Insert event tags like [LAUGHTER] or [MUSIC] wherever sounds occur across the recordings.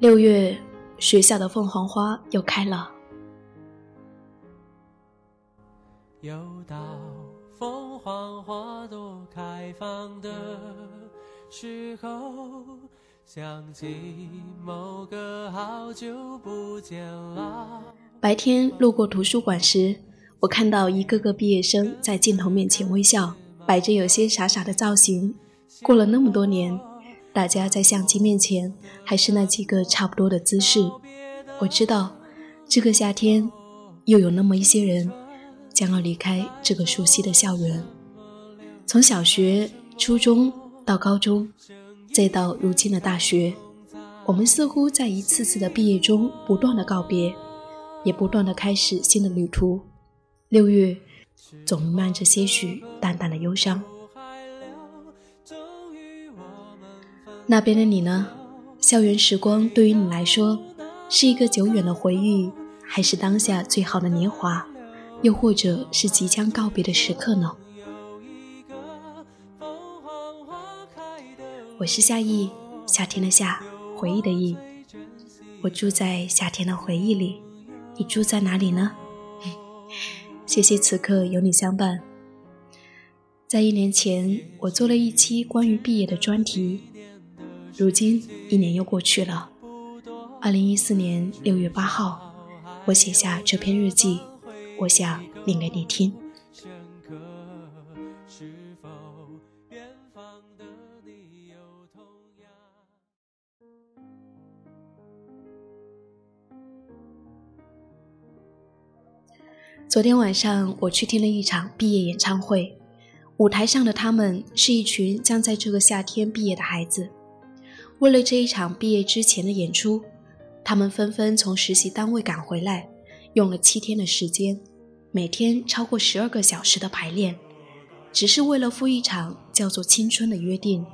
六月，学校的凤凰花又开了。又到凤凰花朵开放的时候，想起某个好久不见了。白天路过图书馆时，我看到一个个毕业生在镜头面前微笑，摆着有些傻傻的造型。过了那么多年。大家在相机面前还是那几个差不多的姿势。我知道，这个夏天又有那么一些人将要离开这个熟悉的校园。从小学、初中到高中，再到如今的大学，我们似乎在一次次的毕业中不断的告别，也不断的开始新的旅途。六月，总弥漫着些许淡淡的忧伤。那边的你呢？校园时光对于你来说，是一个久远的回忆，还是当下最好的年华，又或者是即将告别的时刻呢？我是夏意，夏天的夏，回忆的忆。我住在夏天的回忆里，你住在哪里呢？[LAUGHS] 谢谢此刻有你相伴。在一年前，我做了一期关于毕业的专题。如今一年又过去了，二零一四年六月八号，我写下这篇日记，我想念给你听。昨天晚上我去听了一场毕业演唱会，舞台上的他们是一群将在这个夏天毕业的孩子。为了这一场毕业之前的演出，他们纷纷从实习单位赶回来，用了七天的时间，每天超过十二个小时的排练，只是为了赴一场叫做青春的约定。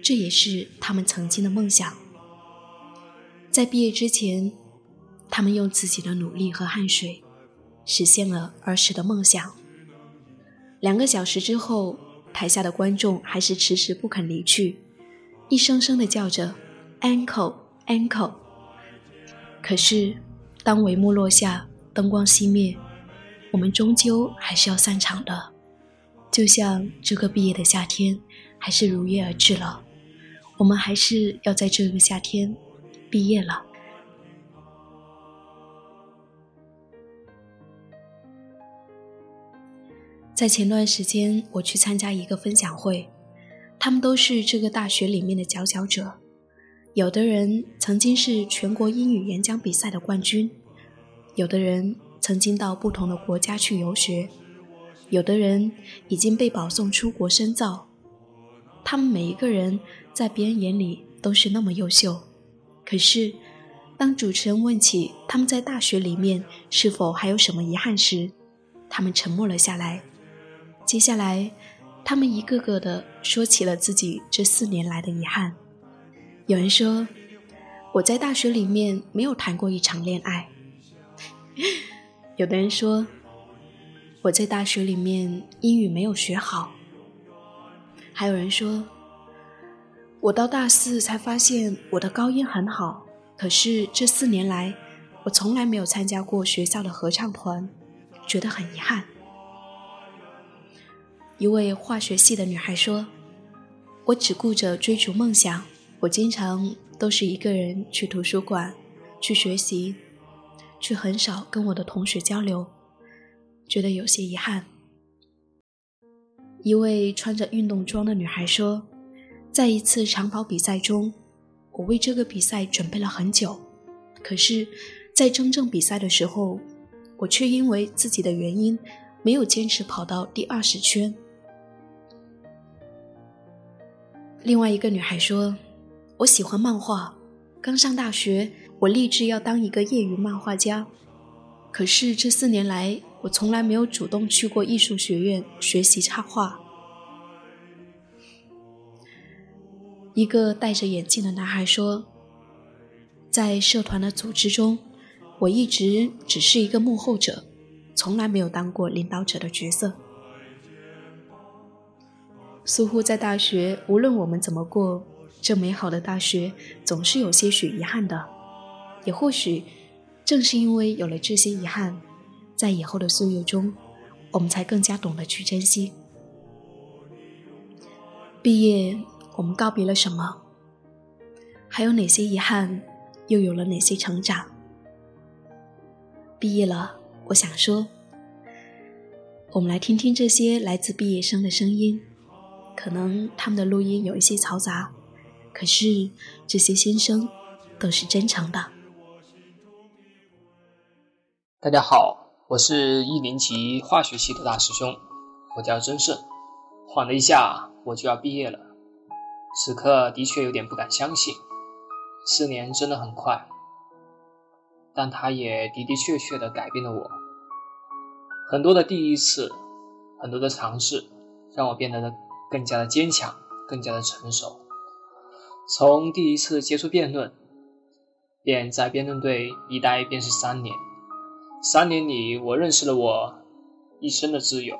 这也是他们曾经的梦想。在毕业之前，他们用自己的努力和汗水，实现了儿时的梦想。两个小时之后，台下的观众还是迟迟不肯离去。一声声的叫着 “ankle ankle”，可是当帷幕落下，灯光熄灭，我们终究还是要散场的。就像这个毕业的夏天，还是如约而至了。我们还是要在这个夏天毕业了。在前段时间，我去参加一个分享会。他们都是这个大学里面的佼佼者，有的人曾经是全国英语演讲比赛的冠军，有的人曾经到不同的国家去游学，有的人已经被保送出国深造。他们每一个人在别人眼里都是那么优秀，可是当主持人问起他们在大学里面是否还有什么遗憾时，他们沉默了下来。接下来。他们一个个的说起了自己这四年来的遗憾。有人说，我在大学里面没有谈过一场恋爱；[LAUGHS] 有的人说，我在大学里面英语没有学好；还有人说，我到大四才发现我的高音很好，可是这四年来，我从来没有参加过学校的合唱团，觉得很遗憾。一位化学系的女孩说：“我只顾着追逐梦想，我经常都是一个人去图书馆去学习，却很少跟我的同学交流，觉得有些遗憾。”一位穿着运动装的女孩说：“在一次长跑比赛中，我为这个比赛准备了很久，可是，在真正比赛的时候，我却因为自己的原因没有坚持跑到第二十圈。”另外一个女孩说：“我喜欢漫画，刚上大学，我立志要当一个业余漫画家。可是这四年来，我从来没有主动去过艺术学院学习插画。”一个戴着眼镜的男孩说：“在社团的组织中，我一直只是一个幕后者，从来没有当过领导者的角色。”似乎在大学，无论我们怎么过，这美好的大学总是有些许遗憾的，也或许正是因为有了这些遗憾，在以后的岁月中，我们才更加懂得去珍惜。毕业，我们告别了什么？还有哪些遗憾？又有了哪些成长？毕业了，我想说，我们来听听这些来自毕业生的声音。可能他们的录音有一些嘈杂，可是这些心声都是真诚的。大家好，我是一年级化学系的大师兄，我叫曾胜。晃了一下，我就要毕业了。此刻的确有点不敢相信，四年真的很快，但它也的的确确的改变了我。很多的第一次，很多的尝试，让我变得的更加的坚强，更加的成熟。从第一次接触辩论，便在辩论队一待便是三年。三年里，我认识了我一生的挚友，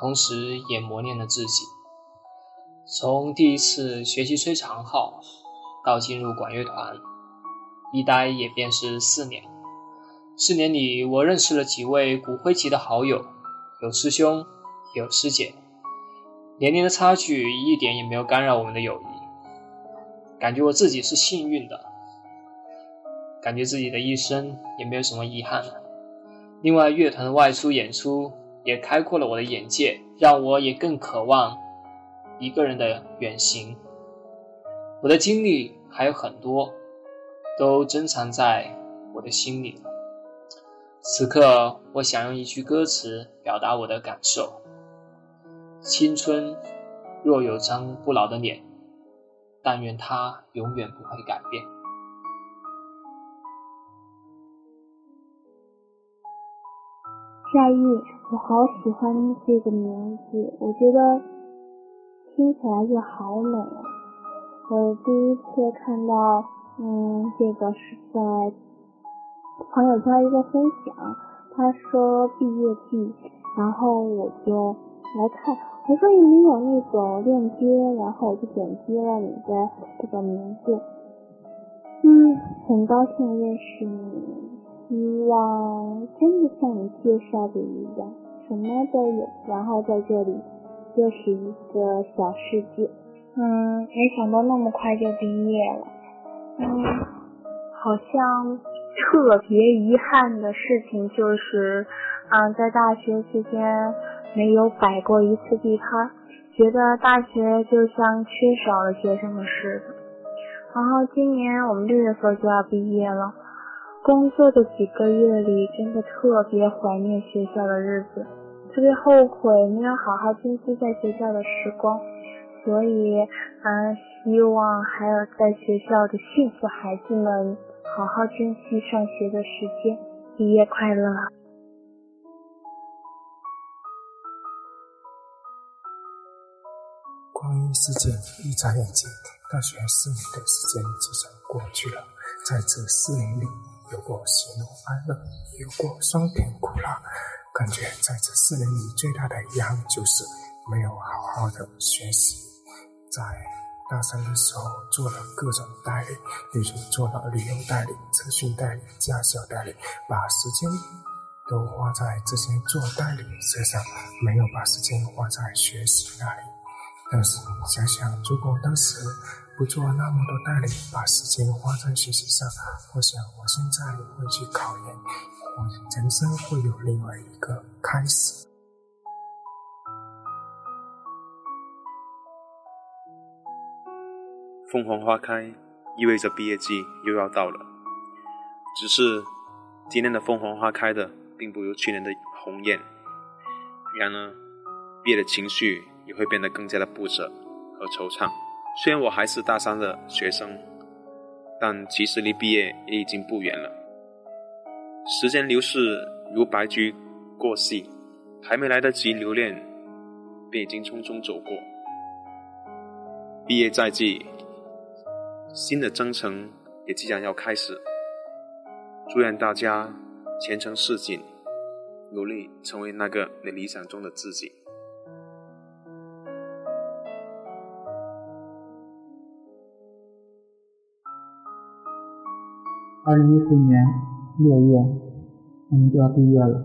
同时也磨练了自己。从第一次学习吹长号，到进入管乐团，一待也便是四年。四年里，我认识了几位骨灰级的好友，有师兄，有师姐。年龄的差距一点也没有干扰我们的友谊，感觉我自己是幸运的，感觉自己的一生也没有什么遗憾了。另外，乐团的外出演出也开阔了我的眼界，让我也更渴望一个人的远行。我的经历还有很多，都珍藏在我的心里。此刻，我想用一句歌词表达我的感受。青春若有张不老的脸，但愿它永远不会改变。夏意，我好喜欢这个名字，我觉得听起来就好美啊！我第一次看到，嗯，这个是在朋友圈一个分享，他说毕业季，然后我就来看。我说你有那种链接，然后我就点击了你的这个名字。嗯，很高兴认识你，希望真的像你介绍的一样，什么都有，然后在这里又是一个小世界。嗯，没想到那么快就毕业了。嗯，好像特别遗憾的事情就是，嗯，在大学期间。没有摆过一次地摊，觉得大学就像缺少了学生的似的。然后今年我们六月份就要毕业了，工作的几个月里，真的特别怀念学校的日子，特别后悔没有好好珍惜在学校的时光。所以，嗯，希望还有在学校的幸福孩子们，好好珍惜上学的时间。毕业快乐！光阴似箭，一眨眼间，大学四年的时间就这样过去了。在这四年里，有过喜怒哀乐，有过酸甜苦辣。感觉在这四年里，最大的遗憾就是没有好好的学习。在大三的时候，做了各种代理，比如做了旅游代理、咨询代理、驾校代理，把时间都花在这些做代理身上，没有把时间花在学习那里。但是想想，如果当时不做那么多代理，把时间花在学习上，我想我现在会去考研，我人生会有另外一个开始。凤凰花开，意味着毕业季又要到了。只是今年的凤凰花开的，并不如去年的红艳。然而，毕业的情绪。也会变得更加的不舍和惆怅。虽然我还是大三的学生，但其实离毕业也已经不远了。时间流逝如白驹过隙，还没来得及留恋，便已经匆匆走过。毕业在即，新的征程也即将要开始。祝愿大家前程似锦，努力成为那个你理想中的自己。二零一四年六月，我们就要毕业了。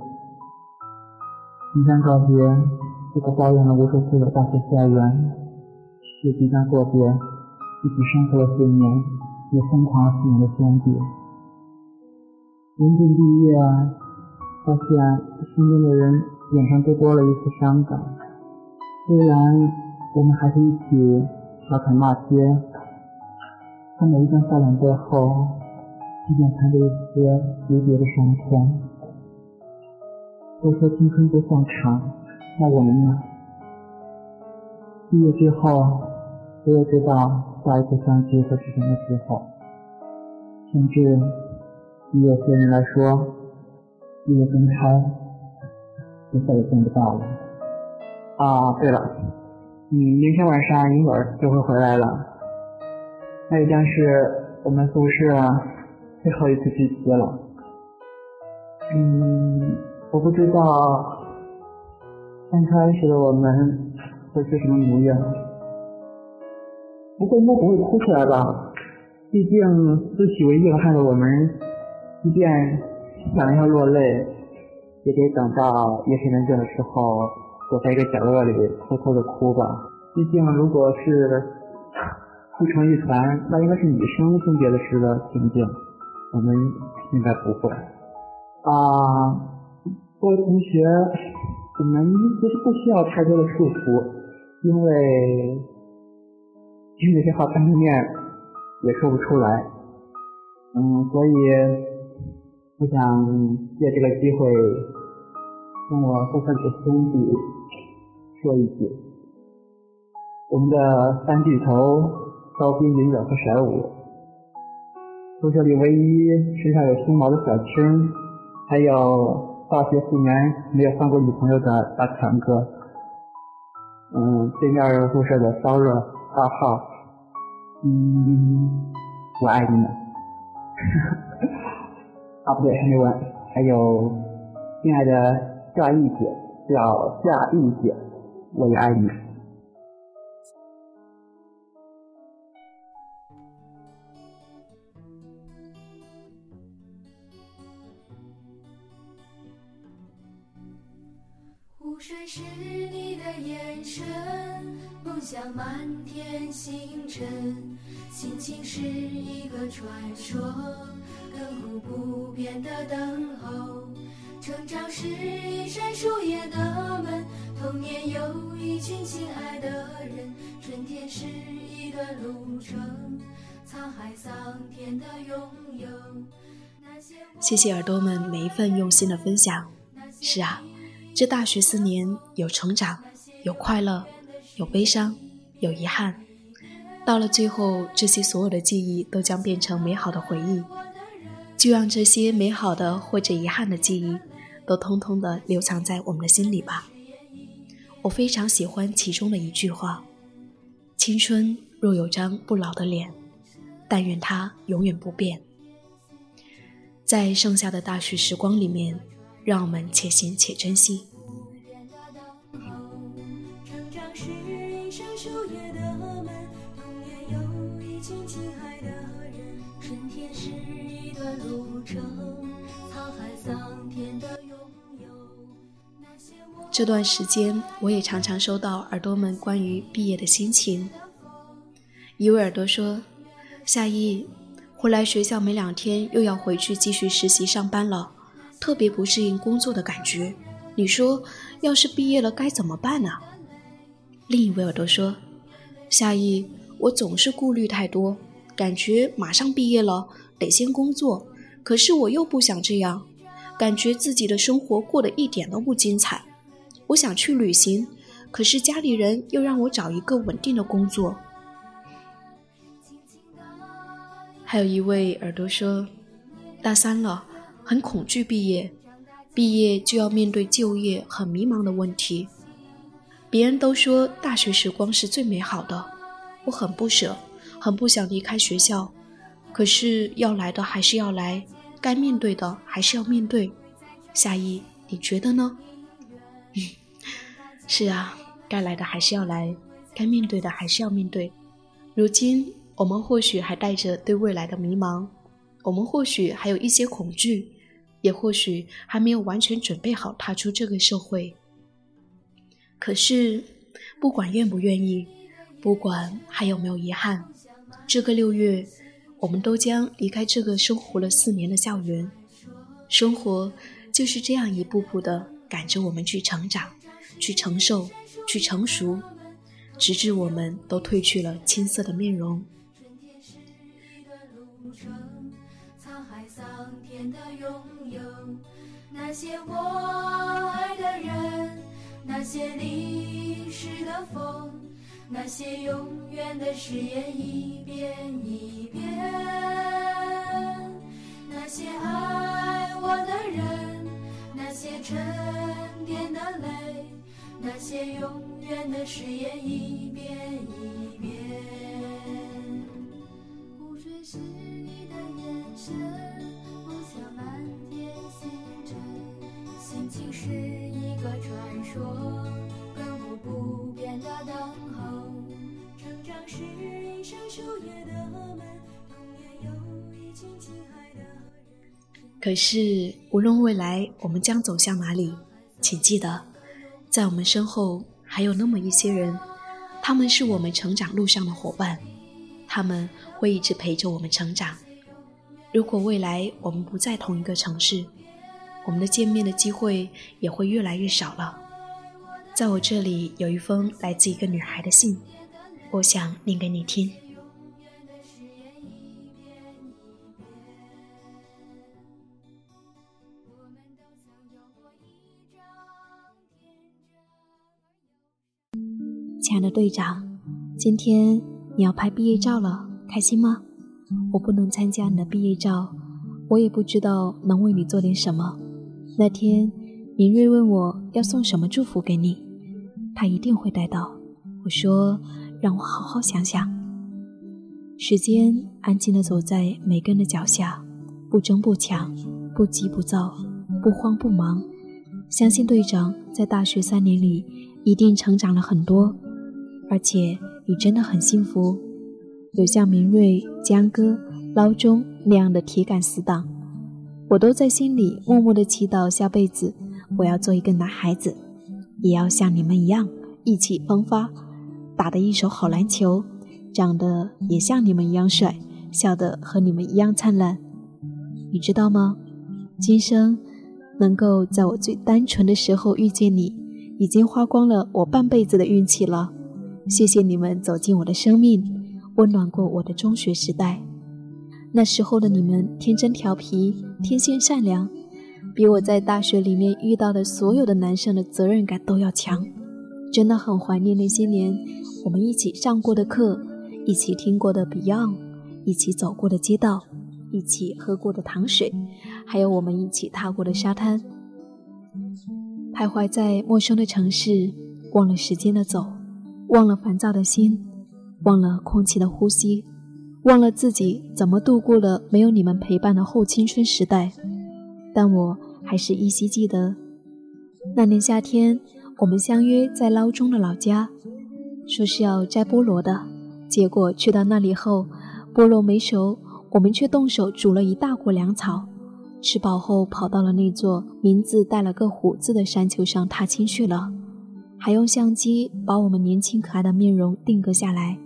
即将告别这个抱怨了无数次的大学校园，也即将告别一起生活了四年也疯狂了四年的兄弟。临近毕业，发现身边的人脸上都多了一丝伤感。虽然我们还是一起调侃骂街，可每一张笑脸背后，依然藏着一些离别的伤痛。都说青春不算长，那我们呢？毕业之后，谁也知道下一次相聚会是什么时候。甚至，对有些人来说，毕业分开，就再也见不到了。啊，对了，嗯，明天晚上一会儿就会回来了，那也将是我们宿舍最后一次聚集了。嗯，我不知道刚开始的我们会是什么模样，不过应该不会哭出来吧？毕竟自诩为硬汉的我们，即便想要落泪，也得等到夜深人静的时候。躲在一个角落里偷偷的哭吧。毕竟，如果是哭成一团，那应该是女生分别的时的情景。我们应该不会。啊，各位同学，我们其实不需要太多的束缚，因为其实有些话当面也说不出来。嗯，所以我想借这个机会跟我宿舍里的兄弟。说一句，我们的三巨头高冰、银远和闪武，宿舍里唯一身上有胸毛的小青，还有大学四年没有换过女朋友的大强哥，嗯，对面宿舍的骚热二号，嗯，我爱你们，[LAUGHS] 啊不对，还没完，还有亲爱的夏意姐，叫夏意姐。我也爱你。水是你的眼神，梦想满天星辰，心情是一个传说，亘古不变的等候。成长是一扇树叶的门，童年有一群亲爱的人，春天是一段路程，沧海桑田的拥有。谢谢耳朵们每一份用心的分享。是啊，这大学四年有成长，有快乐，有悲伤，有遗憾。到了最后，这些所有的记忆都将变成美好的回忆。就让这些美好的或者遗憾的记忆。都通通的留藏在我们的心里吧。我非常喜欢其中的一句话：“青春若有张不老的脸，但愿它永远不变。”在剩下的大学时光里面，让我们且行且珍惜。这段时间，我也常常收到耳朵们关于毕业的心情。一位耳朵说：“夏一，回来学校没两天，又要回去继续实习上班了，特别不适应工作的感觉。你说，要是毕业了该怎么办呢？”另一位耳朵说：“夏意，我总是顾虑太多，感觉马上毕业了得先工作，可是我又不想这样，感觉自己的生活过得一点都不精彩。”我想去旅行，可是家里人又让我找一个稳定的工作。还有一位耳朵说，大三了，很恐惧毕业，毕业就要面对就业，很迷茫的问题。别人都说大学时光是最美好的，我很不舍，很不想离开学校，可是要来的还是要来，该面对的还是要面对。夏意，你觉得呢？嗯 [LAUGHS] 是啊，该来的还是要来，该面对的还是要面对。如今我们或许还带着对未来的迷茫，我们或许还有一些恐惧，也或许还没有完全准备好踏出这个社会。可是，不管愿不愿意，不管还有没有遗憾，这个六月，我们都将离开这个生活了四年的校园。生活就是这样一步步的赶着我们去成长，去承受，去成熟，直至我们都褪去了青涩的面容。的拥有那些我爱的人，那些淋湿的风，那些永远的誓言一遍一遍。那些爱我的人，那些沉淀的泪，那些永远的誓言一遍一遍。湖水是你的眼神，梦想满天星辰，心情是一个传说，亘古不变的等候。成长是一扇守夜的门，童年有一群亲爱的人。可是，无论未来我们将走向哪里，请记得，在我们身后还有那么一些人，他们是我们成长路上的伙伴，他们会一直陪着我们成长。如果未来我们不在同一个城市，我们的见面的机会也会越来越少了。在我这里有一封来自一个女孩的信，我想念给你听。亲爱的队长，今天你要拍毕业照了，开心吗？我不能参加你的毕业照，我也不知道能为你做点什么。那天，明瑞问我要送什么祝福给你，他一定会带到。我说，让我好好想想。时间安静地走在每个人的脚下，不争不抢，不急不躁，不慌不忙。相信队长在大学三年里一定成长了很多。而且你真的很幸福，有像明瑞、江哥、捞钟那样的铁杆死党，我都在心里默默的祈祷，下辈子我要做一个男孩子，也要像你们一样意气风发，打的一手好篮球，长得也像你们一样帅，笑得和你们一样灿烂。你知道吗？今生能够在我最单纯的时候遇见你，已经花光了我半辈子的运气了。谢谢你们走进我的生命，温暖过我的中学时代。那时候的你们天真调皮，天性善良，比我在大学里面遇到的所有的男生的责任感都要强。真的很怀念那些年我们一起上过的课，一起听过的 Beyond，一起走过的街道，一起喝过的糖水，还有我们一起踏过的沙滩。徘徊在陌生的城市，忘了时间的走。忘了烦躁的心，忘了空气的呼吸，忘了自己怎么度过了没有你们陪伴的后青春时代。但我还是依稀记得，那年夏天，我们相约在捞中的老家，说是要摘菠萝的。结果去到那里后，菠萝没熟，我们却动手煮了一大锅粮草。吃饱后，跑到了那座名字带了个虎字的山丘上踏青去了。还用相机把我们年轻可爱的面容定格下来。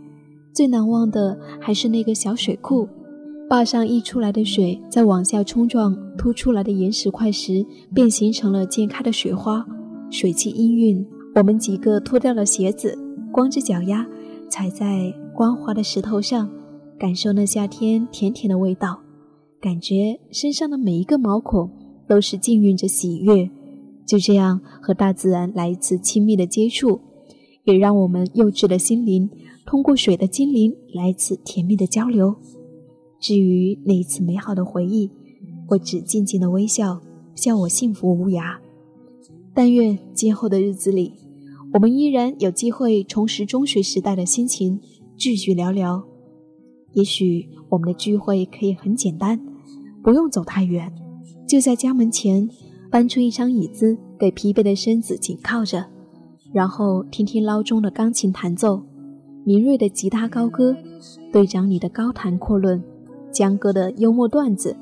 最难忘的还是那个小水库，坝上溢出来的水在往下冲撞凸出来的岩石块时，便形成了溅开的水花。水汽氤氲，我们几个脱掉了鞋子，光着脚丫踩在光滑的石头上，感受那夏天甜甜的味道，感觉身上的每一个毛孔都是浸润着喜悦。就这样和大自然来一次亲密的接触，也让我们幼稚的心灵通过水的精灵来一次甜蜜的交流。至于那一次美好的回忆，我只静静的微笑，笑我幸福无涯。但愿今后的日子里，我们依然有机会重拾中学时代的心情，聚聚聊聊。也许我们的聚会可以很简单，不用走太远，就在家门前。搬出一张椅子，给疲惫的身子紧靠着，然后听听捞钟的钢琴弹奏，明锐的吉他高歌，队长你的高谈阔论，江哥的幽默段子，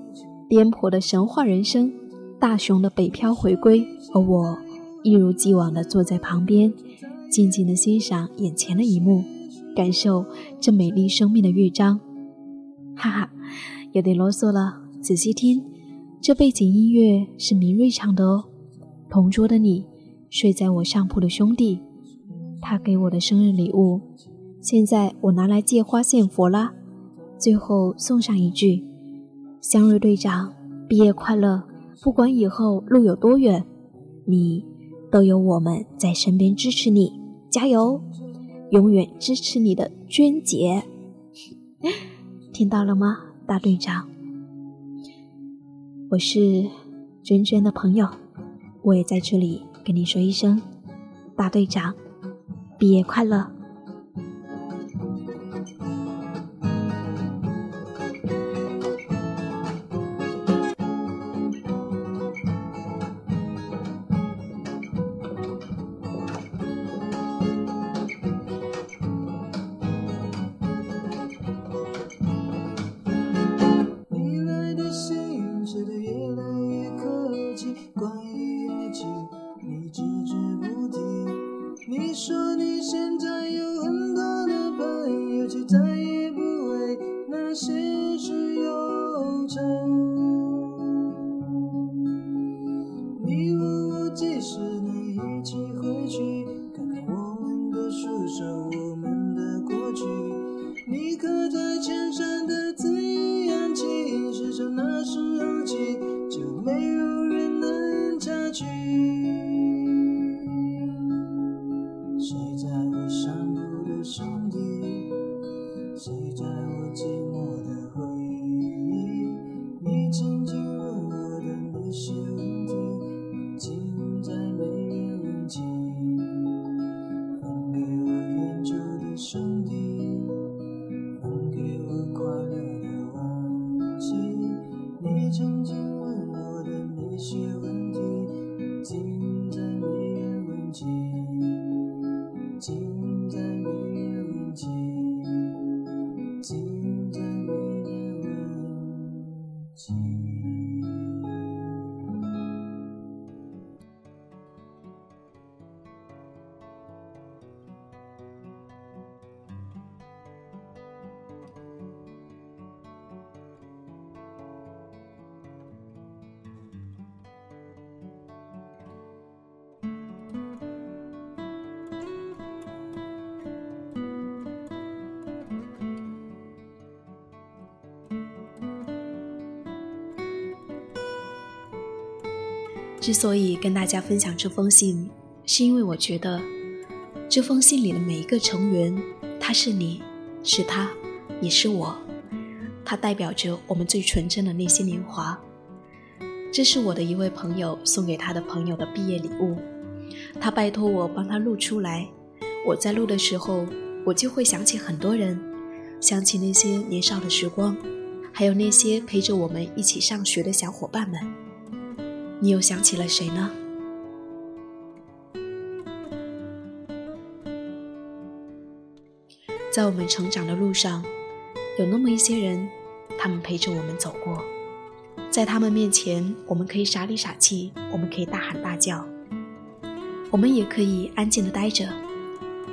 颠簸的神话人生，大雄的北漂回归，而我一如既往的坐在旁边，静静的欣赏眼前的一幕，感受这美丽生命的乐章。哈哈，有点啰嗦了，仔细听，这背景音乐是明瑞唱的哦。同桌的你，睡在我上铺的兄弟，他给我的生日礼物，现在我拿来借花献佛啦。最后送上一句：香瑞队长，毕业快乐！不管以后路有多远，你都有我们在身边支持你，加油！永远支持你的娟姐，[LAUGHS] 听到了吗，大队长？我是娟娟的朋友。我也在这里跟你说一声，大队长，毕业快乐。is you 之所以跟大家分享这封信，是因为我觉得这封信里的每一个成员，他是你，是他，也是我，它代表着我们最纯真的那些年华。这是我的一位朋友送给他的朋友的毕业礼物，他拜托我帮他录出来。我在录的时候，我就会想起很多人，想起那些年少的时光，还有那些陪着我们一起上学的小伙伴们。你又想起了谁呢？在我们成长的路上，有那么一些人，他们陪着我们走过，在他们面前，我们可以傻里傻气，我们可以大喊大叫，我们也可以安静的待着，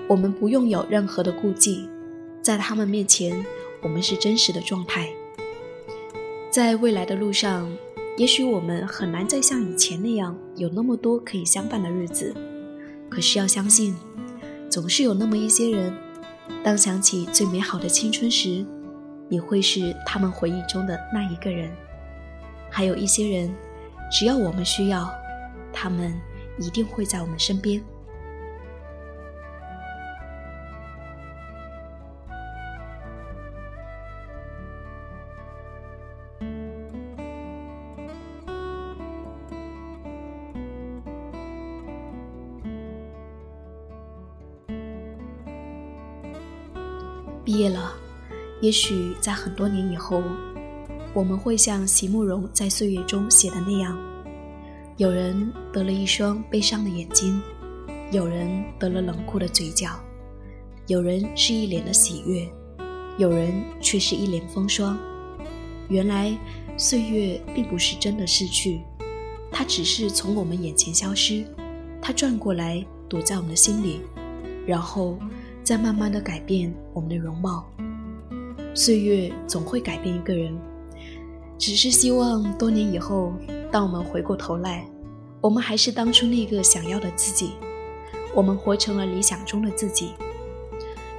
我们不用有任何的顾忌，在他们面前，我们是真实的状态，在未来的路上。也许我们很难再像以前那样有那么多可以相伴的日子，可是要相信，总是有那么一些人，当想起最美好的青春时，你会是他们回忆中的那一个人。还有一些人，只要我们需要，他们一定会在我们身边。也许在很多年以后，我们会像席慕容在《岁月》中写的那样：有人得了一双悲伤的眼睛，有人得了冷酷的嘴角，有人是一脸的喜悦，有人却是一脸风霜。原来岁月并不是真的逝去，它只是从我们眼前消失，它转过来堵在我们的心里，然后再慢慢的改变我们的容貌。岁月总会改变一个人，只是希望多年以后，当我们回过头来，我们还是当初那个想要的自己，我们活成了理想中的自己。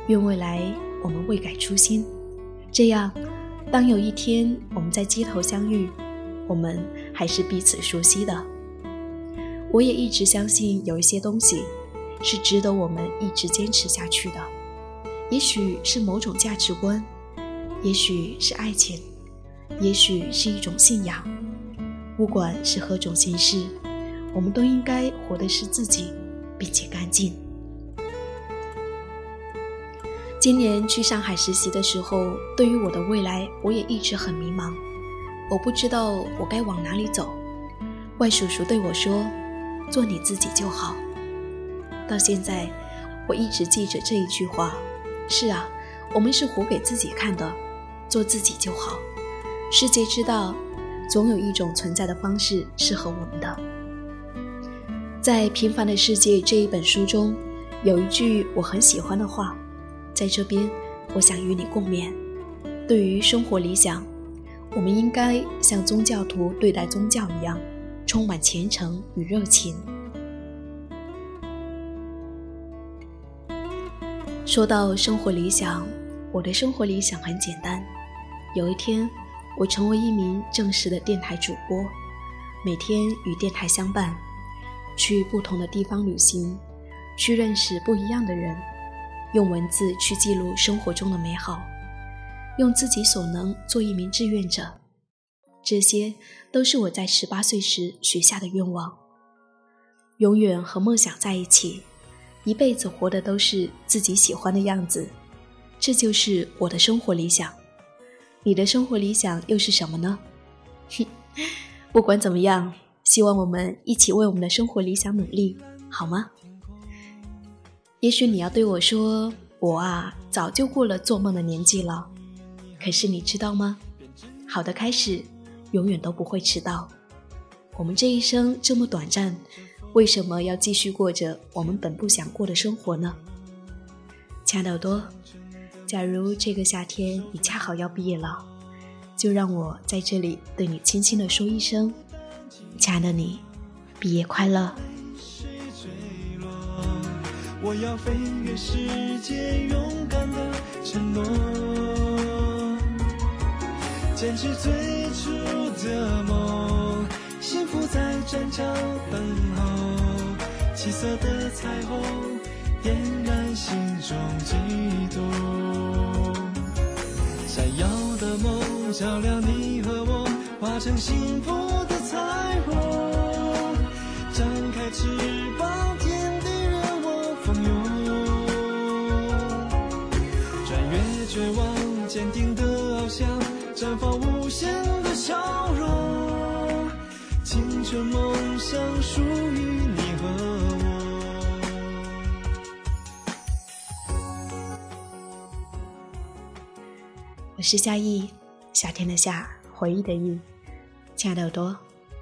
愿未来我们未改初心，这样，当有一天我们在街头相遇，我们还是彼此熟悉的。我也一直相信有一些东西，是值得我们一直坚持下去的，也许是某种价值观。也许是爱情，也许是一种信仰。不管是何种形式，我们都应该活的是自己，并且干净。今年去上海实习的时候，对于我的未来，我也一直很迷茫。我不知道我该往哪里走。外叔叔对我说：“做你自己就好。”到现在，我一直记着这一句话。是啊，我们是活给自己看的。做自己就好。世界知道，总有一种存在的方式适合我们的。在《平凡的世界》这一本书中，有一句我很喜欢的话，在这边，我想与你共勉。对于生活理想，我们应该像宗教徒对待宗教一样，充满虔诚与热情。说到生活理想，我的生活理想很简单。有一天，我成为一名正式的电台主播，每天与电台相伴，去不同的地方旅行，去认识不一样的人，用文字去记录生活中的美好，用自己所能做一名志愿者。这些都是我在十八岁时许下的愿望。永远和梦想在一起，一辈子活的都是自己喜欢的样子，这就是我的生活理想。你的生活理想又是什么呢？哼，[LAUGHS] 不管怎么样，希望我们一起为我们的生活理想努力，好吗？也许你要对我说：“我啊，早就过了做梦的年纪了。”可是你知道吗？好的开始，永远都不会迟到。我们这一生这么短暂，为什么要继续过着我们本不想过的生活呢？亲爱的耳朵。假如这个夏天你恰好要毕业了，就让我在这里对你轻轻的说一声：“亲爱的你，毕业快乐。”我要飞越世界，勇敢的承诺，坚持最初的梦，幸福在战场等候，七色的彩虹点燃心中悸动。闪耀的梦，照亮你和我，化成幸福的彩虹。张开翅膀，天地任我蜂拥。穿越绝望，坚定的翱翔，绽放无限的笑容。青春梦想属于是夏意，夏天的夏，回忆的忆。亲爱的耳朵，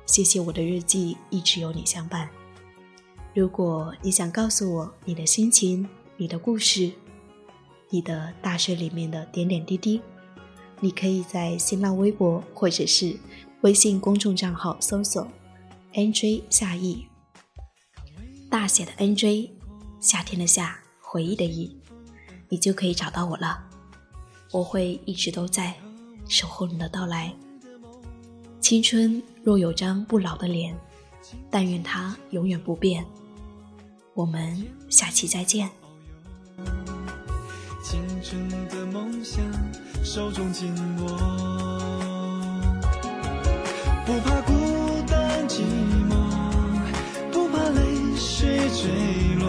谢谢我的日记一直有你相伴。如果你想告诉我你的心情、你的故事、你的大学里面的点点滴滴，你可以在新浪微博或者是微信公众账号搜索 “nj 夏意”，大写的 “nj”，夏天的夏，回忆的忆，你就可以找到我了。我会一直都在守候你的到来。青春若有张不老的脸，但愿它永远不变。我们下期再见。青春的梦想，手中紧握，不怕孤单寂寞，不怕泪水坠落。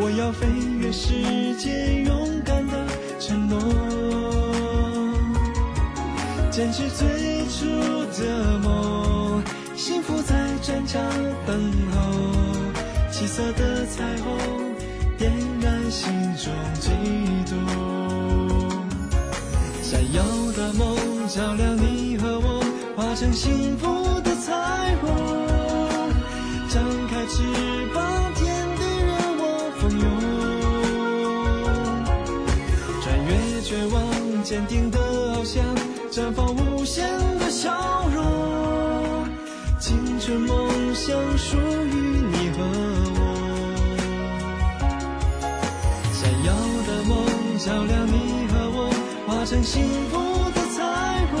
我要飞越世界，坚持最初的梦，幸福在转角等候，七色的彩虹点燃心中悸动，闪耀的梦。照亮你和我，化成幸福的彩虹。张开翅膀，天地任我蜂拥。穿越绝望，坚定的翱翔，绽放无限的笑容。青春梦想属于你和我，闪耀的梦照亮你和我，化成幸福的彩虹。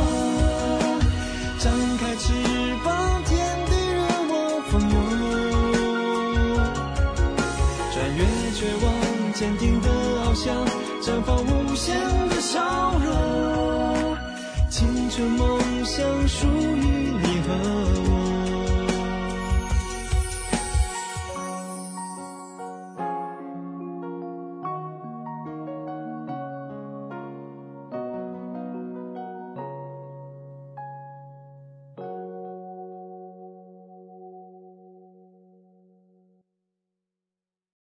张开翅膀，天地任我蜂拥。穿越绝望，坚定的翱翔，绽放无限这。梦想属